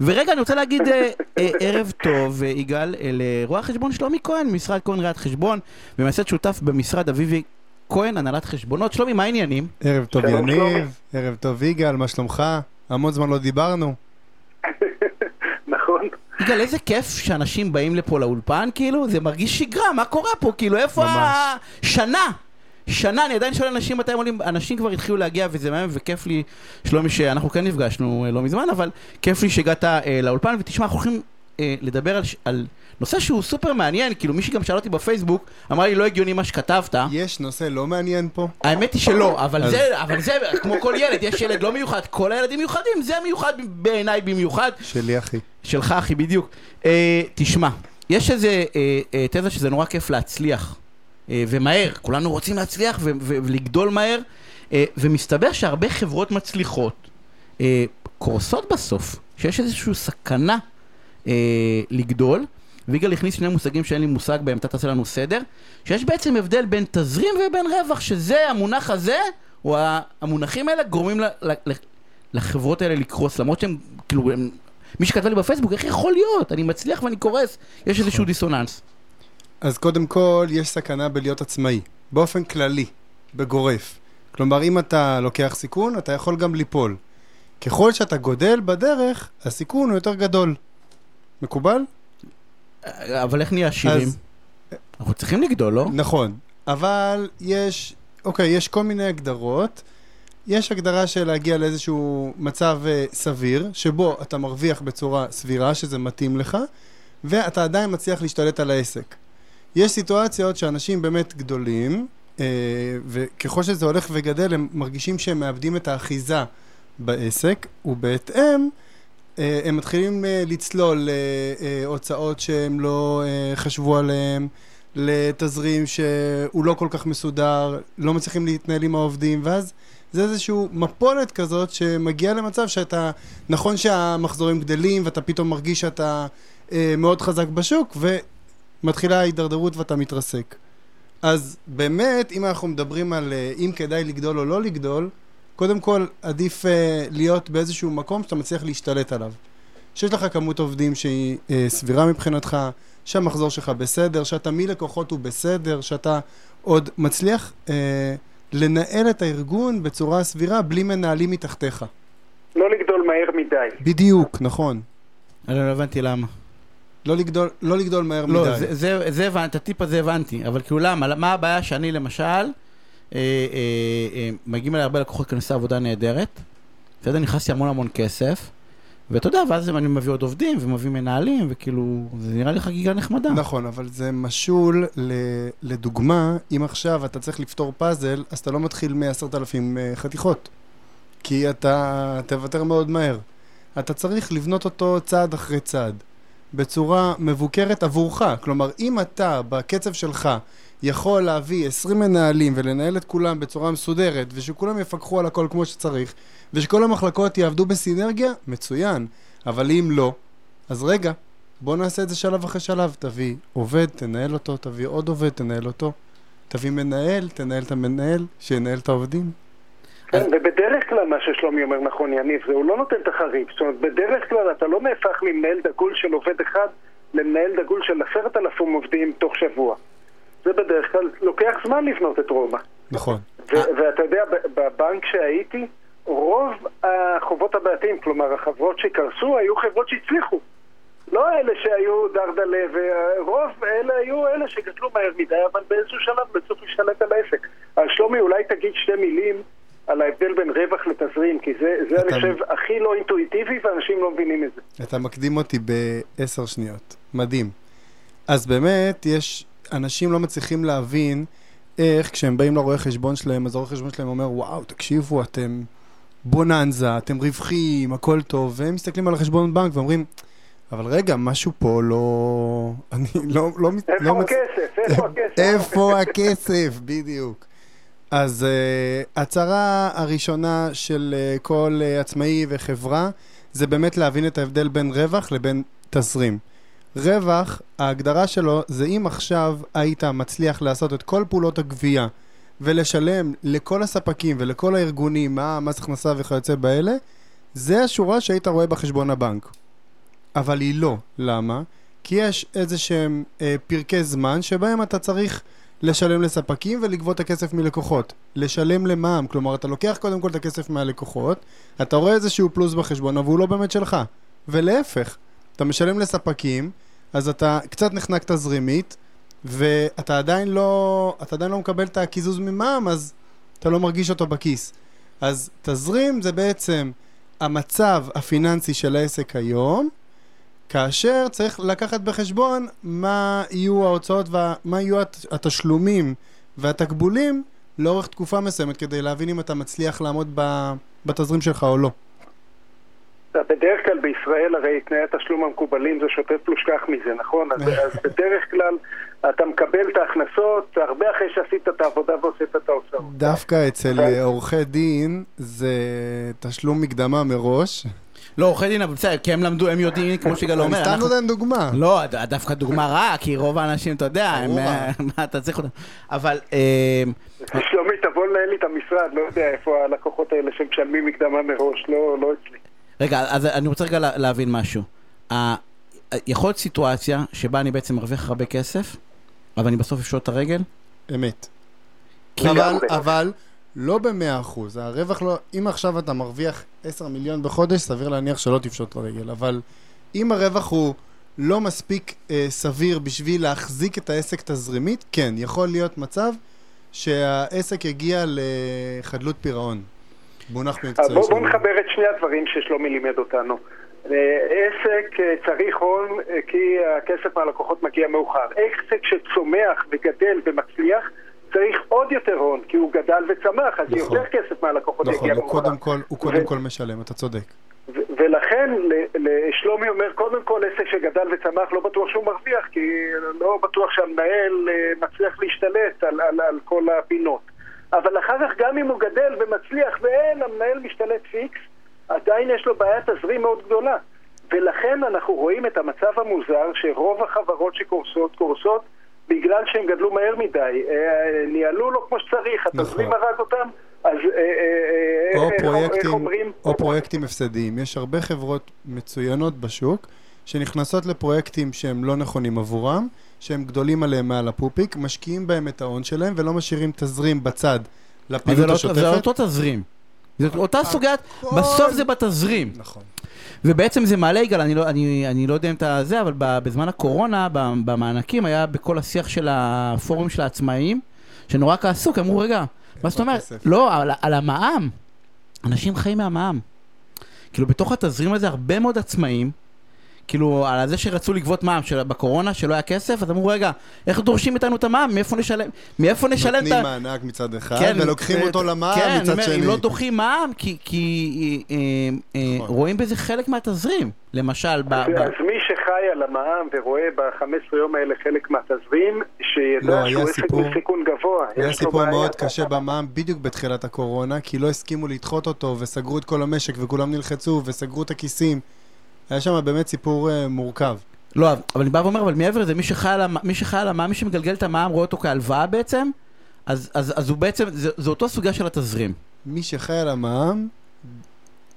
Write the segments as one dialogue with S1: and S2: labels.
S1: ורגע, אני רוצה להגיד אה, אה, ערב טוב, אה, יגאל, אה, לרואה החשבון שלומי כהן, משרד כהן ראיית חשבון, ומייסד שותף במשרד אביבי כהן, הנהלת חשבונות. שלומי, מה העניינים?
S2: ערב טוב. יניב, ערב טוב יגאל, מה שלומך? המון זמן לא דיברנו.
S3: נכון.
S1: יגאל, איזה כיף שאנשים באים לפה לאולפן, כאילו, זה מרגיש שגרה, מה קורה פה? כאילו, איפה
S2: ממש.
S1: שנה! אני עדיין שואל אנשים מתי הם עולים, אנשים כבר התחילו להגיע וזה מהמם וכיף לי, שלומי, שאנחנו כן נפגשנו אה, לא מזמן, אבל כיף לי שהגעת אה, לאולפן, ותשמע, אנחנו הולכים אה, לדבר על, על נושא שהוא סופר מעניין, כאילו מישהי גם שאלה אותי בפייסבוק, אמר לי לא הגיוני מה שכתבת,
S2: יש נושא לא מעניין פה?
S1: האמת היא שלא, אבל
S2: אז-
S1: זה, אבל זה, כמו כל ילד, יש ילד לא מיוחד, כל הילדים מיוחדים, זה מיוחד בעיניי במיוחד,
S2: שלי אחי.
S1: שלך אחי בדיוק. אה, תשמע, יש איזה אה, אה, תזה שזה נורא כיף להצליח, ומהר, כולנו רוצים להצליח ולגדול מהר, אה, ומסתבר שהרבה חברות מצליחות. אה, קורסות בסוף, שיש איזושהי סכנה אה, לגדול. ויגאל הכניס שני מושגים שאין לי מושג בהם, אתה תעשה לנו סדר, שיש בעצם הבדל בין תזרים ובין רווח, שזה המונח הזה, או המונחים האלה גורמים לחברות האלה לקרוס, למרות שהם, כאילו, הם, מי שכתב לי בפייסבוק, איך יכול להיות? אני מצליח ואני קורס, יש איזשהו דיסוננס.
S2: אז קודם כל, יש סכנה בלהיות עצמאי, באופן כללי, בגורף. כלומר, אם אתה לוקח סיכון, אתה יכול גם ליפול. ככל שאתה גודל בדרך, הסיכון הוא יותר גדול. מקובל?
S1: אבל איך נהיה עשירים?
S2: אז-
S1: אנחנו צריכים לגדול, לא?
S2: נכון, אבל יש, אוקיי, יש כל מיני הגדרות. יש הגדרה של להגיע לאיזשהו מצב אה, סביר, שבו אתה מרוויח בצורה סבירה, שזה מתאים לך, ואתה עדיין מצליח להשתלט על העסק. יש סיטואציות שאנשים באמת גדולים, אה, וככל שזה הולך וגדל, הם מרגישים שהם מאבדים את האחיזה בעסק, ובהתאם, אה, הם מתחילים אה, לצלול להוצאות שהם לא חשבו עליהם, לתזרים שהוא לא כל כך מסודר, לא מצליחים להתנהל עם העובדים, ואז זה איזשהו מפולת כזאת שמגיעה למצב שאתה, נכון שהמחזורים גדלים ואתה פתאום מרגיש שאתה מאוד חזק בשוק, ומתחילה ההידרדרות ואתה מתרסק. אז באמת, אם אנחנו מדברים על אה, אם כדאי לגדול או לא לגדול, קודם כל עדיף אה, להיות באיזשהו מקום שאתה מצליח להשתלט עליו. שיש לך כמות עובדים שהיא אה, סבירה מבחינתך, שהמחזור שלך בסדר, שאתה מלקוחות הוא בסדר, שאתה עוד מצליח אה, לנהל את הארגון בצורה סבירה בלי מנהלים מתחתיך.
S3: לא לגדול מהר מדי.
S2: בדיוק, נכון.
S1: אני לא הבנתי למה.
S2: לא לגדול, לא לגדול מהר
S1: לא,
S2: מדי.
S1: זה- זה- זה הבנתי, את הטיפ הזה הבנתי, אבל כאילו למה? מה הבעיה שאני למשל, אה, אה, אה, מגיעים אליי הרבה לקוחות כנסי עבודה נהדרת, בסדר, נכנסתי המון המון כסף, ואתה יודע, ואז אני מביא עוד עובדים ומביא מנהלים, וכאילו, זה נראה לי חגיגה נחמדה.
S2: נכון, אבל זה משול ל, לדוגמה, אם עכשיו אתה צריך לפתור פאזל, אז אתה לא מתחיל מעשרת אלפים אה, חתיכות. כי אתה תוותר מאוד מהר. אתה צריך לבנות אותו צעד אחרי צעד, בצורה מבוקרת עבורך. כלומר, אם אתה, בקצב שלך, יכול להביא 20 מנהלים ולנהל את כולם בצורה מסודרת, ושכולם יפקחו על הכל כמו שצריך, ושכל המחלקות יעבדו בסינרגיה, מצוין. אבל אם לא, אז רגע, בוא נעשה את זה שלב אחרי שלב. תביא עובד, תנהל אותו, תביא עוד עובד, תנהל אותו. תביא מנהל, תנהל את המנהל, שינהל את העובדים.
S3: כן, ובדרך כלל מה ששלומי אומר נכון, יניב, זה הוא לא נותן את החריג. זאת אומרת, בדרך כלל אתה לא נהפך ממנהל דגול של עובד אחד למנהל דגול של עשרת אלפים עובדים תוך שבוע. זה בדרך כלל לוקח זמן לבנות את רומא.
S2: נכון.
S3: ו- ואתה יודע, בבנק שהייתי, רוב החובות הבעייתיים, כלומר החברות שקרסו, היו חברות שהצליחו. לא אלה שהיו דרדלה, ורוב אלה היו אלה שגדלו מהר מדי, אבל באיזשהו שלב בסוף להשתלט על העסק. אז שלומי, אולי תגיד שתי מילים על ההבדל בין רווח לתזרים, כי זה, זה אני
S2: אתה-
S3: חושב הכי לא אינטואיטיבי ואנשים לא מבינים את זה.
S2: אתה מקדים אותי בעשר שניות. מדהים. אז באמת, יש... אנשים לא מצליחים להבין איך כשהם באים לרואה חשבון שלהם, אז הרואה חשבון שלהם אומר, וואו, תקשיבו, אתם בוננזה, אתם רווחים, הכל טוב, והם מסתכלים על החשבון בנק ואומרים, אבל רגע, משהו פה לא... אני לא... לא,
S3: איפה
S2: לא
S3: הכסף? איפה הכסף?
S2: איפה הכסף? בדיוק. אז uh, הצהרה הראשונה של uh, כל uh, עצמאי וחברה זה באמת להבין את ההבדל בין רווח לבין תזרים. רווח, ההגדרה שלו זה אם עכשיו היית מצליח לעשות את כל פעולות הגבייה ולשלם לכל הספקים ולכל הארגונים, מע"מ, מס הכנסה וכיוצא באלה, זה השורה שהיית רואה בחשבון הבנק. אבל היא לא. למה? כי יש איזה שהם אה, פרקי זמן שבהם אתה צריך לשלם לספקים ולגבות את הכסף מלקוחות. לשלם למע"מ, כלומר אתה לוקח קודם כל את הכסף מהלקוחות, אתה רואה איזשהו פלוס בחשבון, אבל הוא לא באמת שלך. ולהפך, אתה משלם לספקים, אז אתה קצת נחנק תזרימית, ואתה עדיין לא, אתה עדיין לא מקבל את הקיזוז ממע"מ, אז אתה לא מרגיש אותו בכיס. אז תזרים זה בעצם המצב הפיננסי של העסק היום, כאשר צריך לקחת בחשבון מה יהיו ההוצאות ומה יהיו הת- התשלומים והתקבולים לאורך תקופה מסוימת כדי להבין אם אתה מצליח לעמוד בתזרים שלך או לא.
S3: בדרך כלל בישראל הרי תנאי התשלום המקובלים זה שוטף פלוס כך מזה, נכון? אז, אז בדרך כלל אתה מקבל את ההכנסות הרבה אחרי שעשית את העבודה והוצאת את ההוצאות.
S2: דווקא אצל עורכי דין זה תשלום מקדמה מראש.
S1: לא, עורכי דין, אבל בסדר, כי הם למדו, הם יודעים, כמו שיגאל
S2: אני
S1: אומר.
S2: סתם
S1: אנחנו-
S2: נותן דוגמה.
S1: לא, דווקא דוגמה רעה, כי רוב האנשים, אתה יודע, הם. אה, מה אתה צריך אותם. אבל, אה,
S3: שלומי, תבוא לנהל לי את המשרד, לא יודע איפה הלקוחות האלה שמשלמים מקדמה מראש, לא, לא אצלי.
S1: רגע, אז אני רוצה רגע לה- להבין משהו. יכול להיות סיטואציה שבה אני בעצם מרוויח הרבה כסף, אבל אני בסוף אפשוט את הרגל?
S2: אמת. אבל. אבל לא במאה אחוז, הרווח לא, אם עכשיו אתה מרוויח 10 מיליון בחודש, סביר להניח שלא תפשוט את הרגל, אבל אם הרווח הוא לא מספיק אה, סביר בשביל להחזיק את העסק תזרימית, כן, יכול להיות מצב שהעסק יגיע לחדלות פירעון. מונח מקצועי
S3: בואו בוא
S2: שלנו.
S3: נחבר את שני הדברים ששלומי לימד אותנו. אה, עסק אה, צריך הון אה, כי הכסף מהלקוחות מגיע מאוחר. עסק שצומח וגדל ומצליח צריך עוד יותר הון כי הוא גדל וצמח, אז
S2: נכון.
S3: יותר כסף מהלקוחות
S2: נכון,
S3: יגיע
S2: הוא
S3: מאוחר.
S2: קודם כל, הוא קודם
S3: ו-
S2: כל משלם, אתה צודק.
S3: ולכן שלומי אומר, קודם כל עסק שגדל וצמח לא בטוח שהוא מרוויח, כי לא בטוח שהמנהל אה, מצליח להשתלט על, על, על כל הפינות. אבל אחר כך גם אם הוא גדל ומצליח ואין, המנהל משתלט פיקס, עדיין יש לו בעיית תזרים מאוד גדולה. ולכן אנחנו רואים את המצב המוזר שרוב החברות שקורסות, קורסות בגלל שהם גדלו מהר מדי. אה, ניהלו לא כמו שצריך, התזרים
S2: נכון.
S3: הרג אותם, אז אה, אה,
S2: או
S3: איך- אומרים?
S2: או פרויקטים הפסדיים. יש הרבה חברות מצוינות בשוק שנכנסות לפרויקטים שהם לא נכונים עבורם, שהם גדולים עליהם מעל הפופיק, משקיעים בהם את ההון שלהם ולא משאירים תזרים בצד לפעילות
S1: לא-
S2: השוטפת.
S1: זה אותו תזרים. זאת אותה סוגיית,
S2: הכל-
S1: בסוף זה בתזרים.
S2: נכון.
S1: ובעצם זה מעלה, יגאל, אני לא, אני, אני לא יודע אם אתה זה, אבל בזמן הקורונה, במענקים, היה בכל השיח של הפורום של העצמאים, שנורא כעסו, כי אמרו, רגע, מה זאת אומרת?
S2: הכסף?
S1: לא, על, על המע"מ. אנשים חיים מהמע"מ. כאילו, בתוך התזרים הזה הרבה מאוד עצמאים, כאילו, על זה שרצו לגבות מע"מ, של- בקורונה, שלא היה כסף, אז אמרו, רגע, איך דורשים מאיתנו את המע"מ? מאיפה נשלם? מאיפה נשלם את
S2: נותנים
S1: ה...
S2: מענק מצד אחד,
S1: כן,
S2: ולוקחים
S1: ו-
S2: אותו למע"מ
S1: כן, אני
S2: מצד
S1: אומר,
S2: שני.
S1: אם לא דוחים מע"מ, כי, כי אה, אה,
S2: נכון.
S1: רואים בזה חלק מהתזרים. למשל, ב,
S3: אז,
S1: ב,
S3: אז מי שחי על המע"מ ורואה ב-15 יום האלה חלק מהתזרים, שידע
S2: לא,
S3: שהוא עסק
S2: סיפור-
S3: בסיכון גבוה.
S2: היה סיפור. מאוד קשה במע"מ בדיוק בתחילת הקורונה, כי לא הסכימו לדחות אותו, וסגרו את כל המשק, וכולם נלחצו, וסגרו את הכיסים. היה שם באמת סיפור אה, מורכב.
S1: לא, אבל אני בא ואומר, אבל מעבר לזה, מי שחי על המ- מי שחי על המע"מ, מי שמגלגל את המע"מ, רואה אותו כהלוואה בעצם, אז, אז, אז הוא בעצם, זה, זה אותו סוגיה של התזרים.
S2: מי שחי על המע"מ,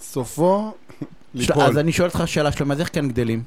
S2: סופו
S1: של,
S2: ליפול.
S1: אז אני שואל אותך שאלה שלמה, אז איך כן גדלים?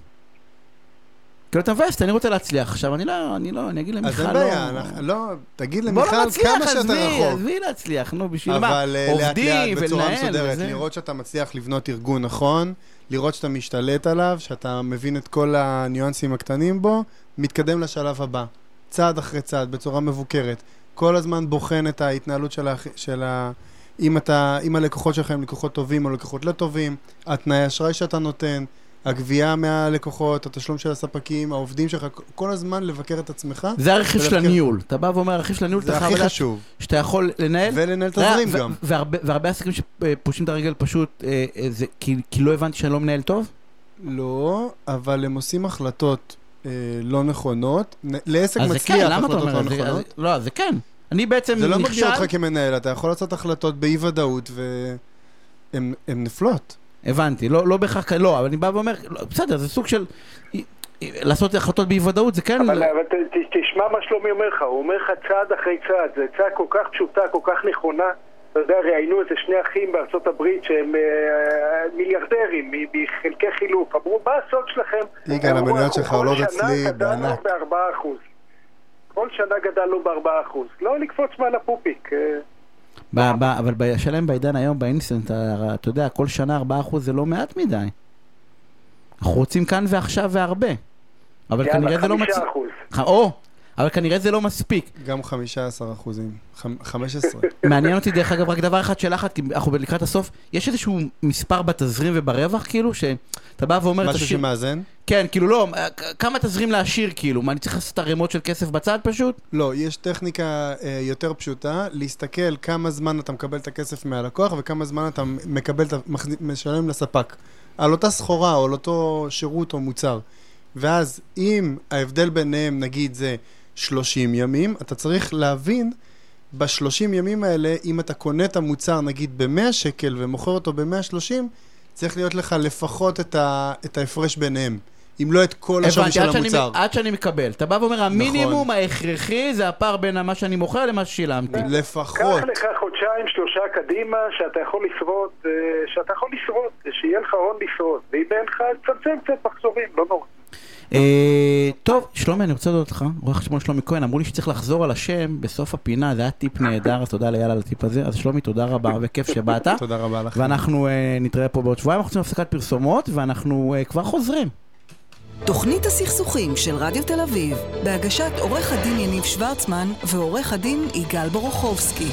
S1: כאילו, אתה מבאס, אני רוצה להצליח. עכשיו, אני לא, אני לא, אני אגיד למיכל,
S2: אז אין
S1: לא...
S2: בעיה, אנחנו- לא, תגיד
S1: בוא
S2: למיכל
S1: לא נצליח,
S2: כמה שיותר
S1: עזבי,
S2: רחוק.
S1: עזבי להצליח, נו, בשביל מה?
S2: אבל אה, לאט לאט בצורה מסודרת. לראות שאתה מצליח לבנות ארגון נכון, לראות שאתה משתלט עליו, שאתה מבין את כל הניואנסים הקטנים בו, מתקדם לשלב הבא, צעד אחרי צעד, בצורה מבוקרת. כל הזמן בוחן את ההתנהלות של, האח... של ה... אם, אתה, אם הלקוחות שלך הם לקוחות טובים או לקוחות לא טובים, התנאי אשראי שאתה נותן, הגבייה מהלקוחות, התשלום של הספקים, העובדים שלך, כל הזמן לבקר את עצמך,
S1: זה הרכיב של הניהול. אתה בא ואומר, הרכיב של הניהול, אתה
S2: זה
S1: חייב לדעת. שאתה יכול לנהל.
S2: ולנהל תזרים
S1: ו-
S2: גם.
S1: והרבה, עסקים שפושטים את הרגל פשוט, אה, אה, זה כי, כי לא הבנתי שאני לא מנהל טוב?
S2: לא, אבל הם עושים החלטות אה, לא נכונות. לעסק מצליח
S1: כן,
S2: החלטות? לא
S1: זה-
S2: נכונות.
S1: לא, זה כן. אני בעצם
S2: זה לא מגדיר
S1: נכשל...
S2: אותך כמנהל, אתה יכול לעשות החלטות באי-ודאות והן נפלות.
S1: הבנתי, לא, לא בהכרח, לא, אבל אני בא ואומר, לא, בסדר, זה סוג של... לעשות החלטות באי ודאות זה כן...
S3: אבל, אבל ת, ת, תשמע מה שלומי אומר לך, הוא אומר לך צעד אחרי צעד, זו עצה כל כך פשוטה, כל כך נכונה, אתה יודע, ראיינו איזה שני אחים בארצות הברית שהם אה, מיליארדרים מחלקי חילוף. אמרו, מה הסוד שלכם?
S2: יגאל, המניות
S3: "אנחנו
S2: שלך עולות אצלי בענק."
S3: כל שנה גדלנו בארבעה אחוז. לא לקפוץ מעל הפופיק. אה,
S1: אבל השאלה אם בעידן היום באינסטנט, אתה- יודע, כל שנה 4% זה לא מעט מדי. אנחנו רוצים כאן ועכשיו והרבה. אבל
S3: יאללה,
S1: כנראה זה לא
S3: חמישה
S1: מצ...
S3: אחוז.
S1: ח- או, אבל כנראה זה לא מספיק.
S2: גם 15 אחוזים. חמ- 15.
S1: מעניין אותי דרך אגב רק דבר אחד, שאלה אחת, כי אנחנו לקראת הסוף, יש איזשהו מספר בתזרים וברווח כאילו, שאתה בא ואומר,
S2: משהו
S1: תשאיר-
S2: שמאזן?
S1: כן, כאילו לא, כ- כמה תזרים להשאיר כאילו, מה אני צריך לעשות ערימות של כסף בצד פשוט?
S2: לא, יש טכניקה אה, יותר פשוטה, להסתכל כמה זמן אתה מקבל את הכסף מהלקוח וכמה זמן אתה מקבל, משלם לספק. על אותה סחורה או על אותו שירות או מוצר. ואז אם ההבדל ביניהם נגיד זה 30 ימים, אתה צריך להבין ב-30 ימים האלה, אם אתה קונה את המוצר נגיד ב-100 שקל ומוכר אותו ב-130, צריך להיות לך לפחות את, ה- את ההפרש ביניהם. אם לא את כל השווי של
S1: עד שאני-
S2: המוצר.
S1: עד שאני מקבל. אתה בא ואומר,
S2: נכון.
S1: המינימום ההכרחי זה הפער בין מה שאני מוכר למה ששילמתי.
S2: לפחות.
S3: קח לך חודשיים, שלושה קדימה, שאתה יכול לשרוד, אה, שאתה יכול לשרוד, שיהיה לך הון לשרוד. ואם אין לך, תצמצם קצת מחזורים, לא נורא.
S1: אה, טוב, שלומי, אני רוצה להודות לך, רואה חשבון שלומי כהן, אמרו לי שצריך לחזור על השם בסוף הפינה, זה היה טיפ נהדר, אז תודה לאייל על הטיפ הזה. אז שלומי, תודה רבה וכיף שבאת.
S2: תודה רבה לך.
S1: ואנחנו אה, נתראה פה בעוד שבועיים, אנחנו רוצים הפסקת פרסומות, ואנחנו אה, כבר חוזרים.
S4: תוכנית הסכסוכים של רדיו תל אביב, בהגשת עורך הדין יניב שוורצמן ועורך הדין יגאל בורוכובסקי.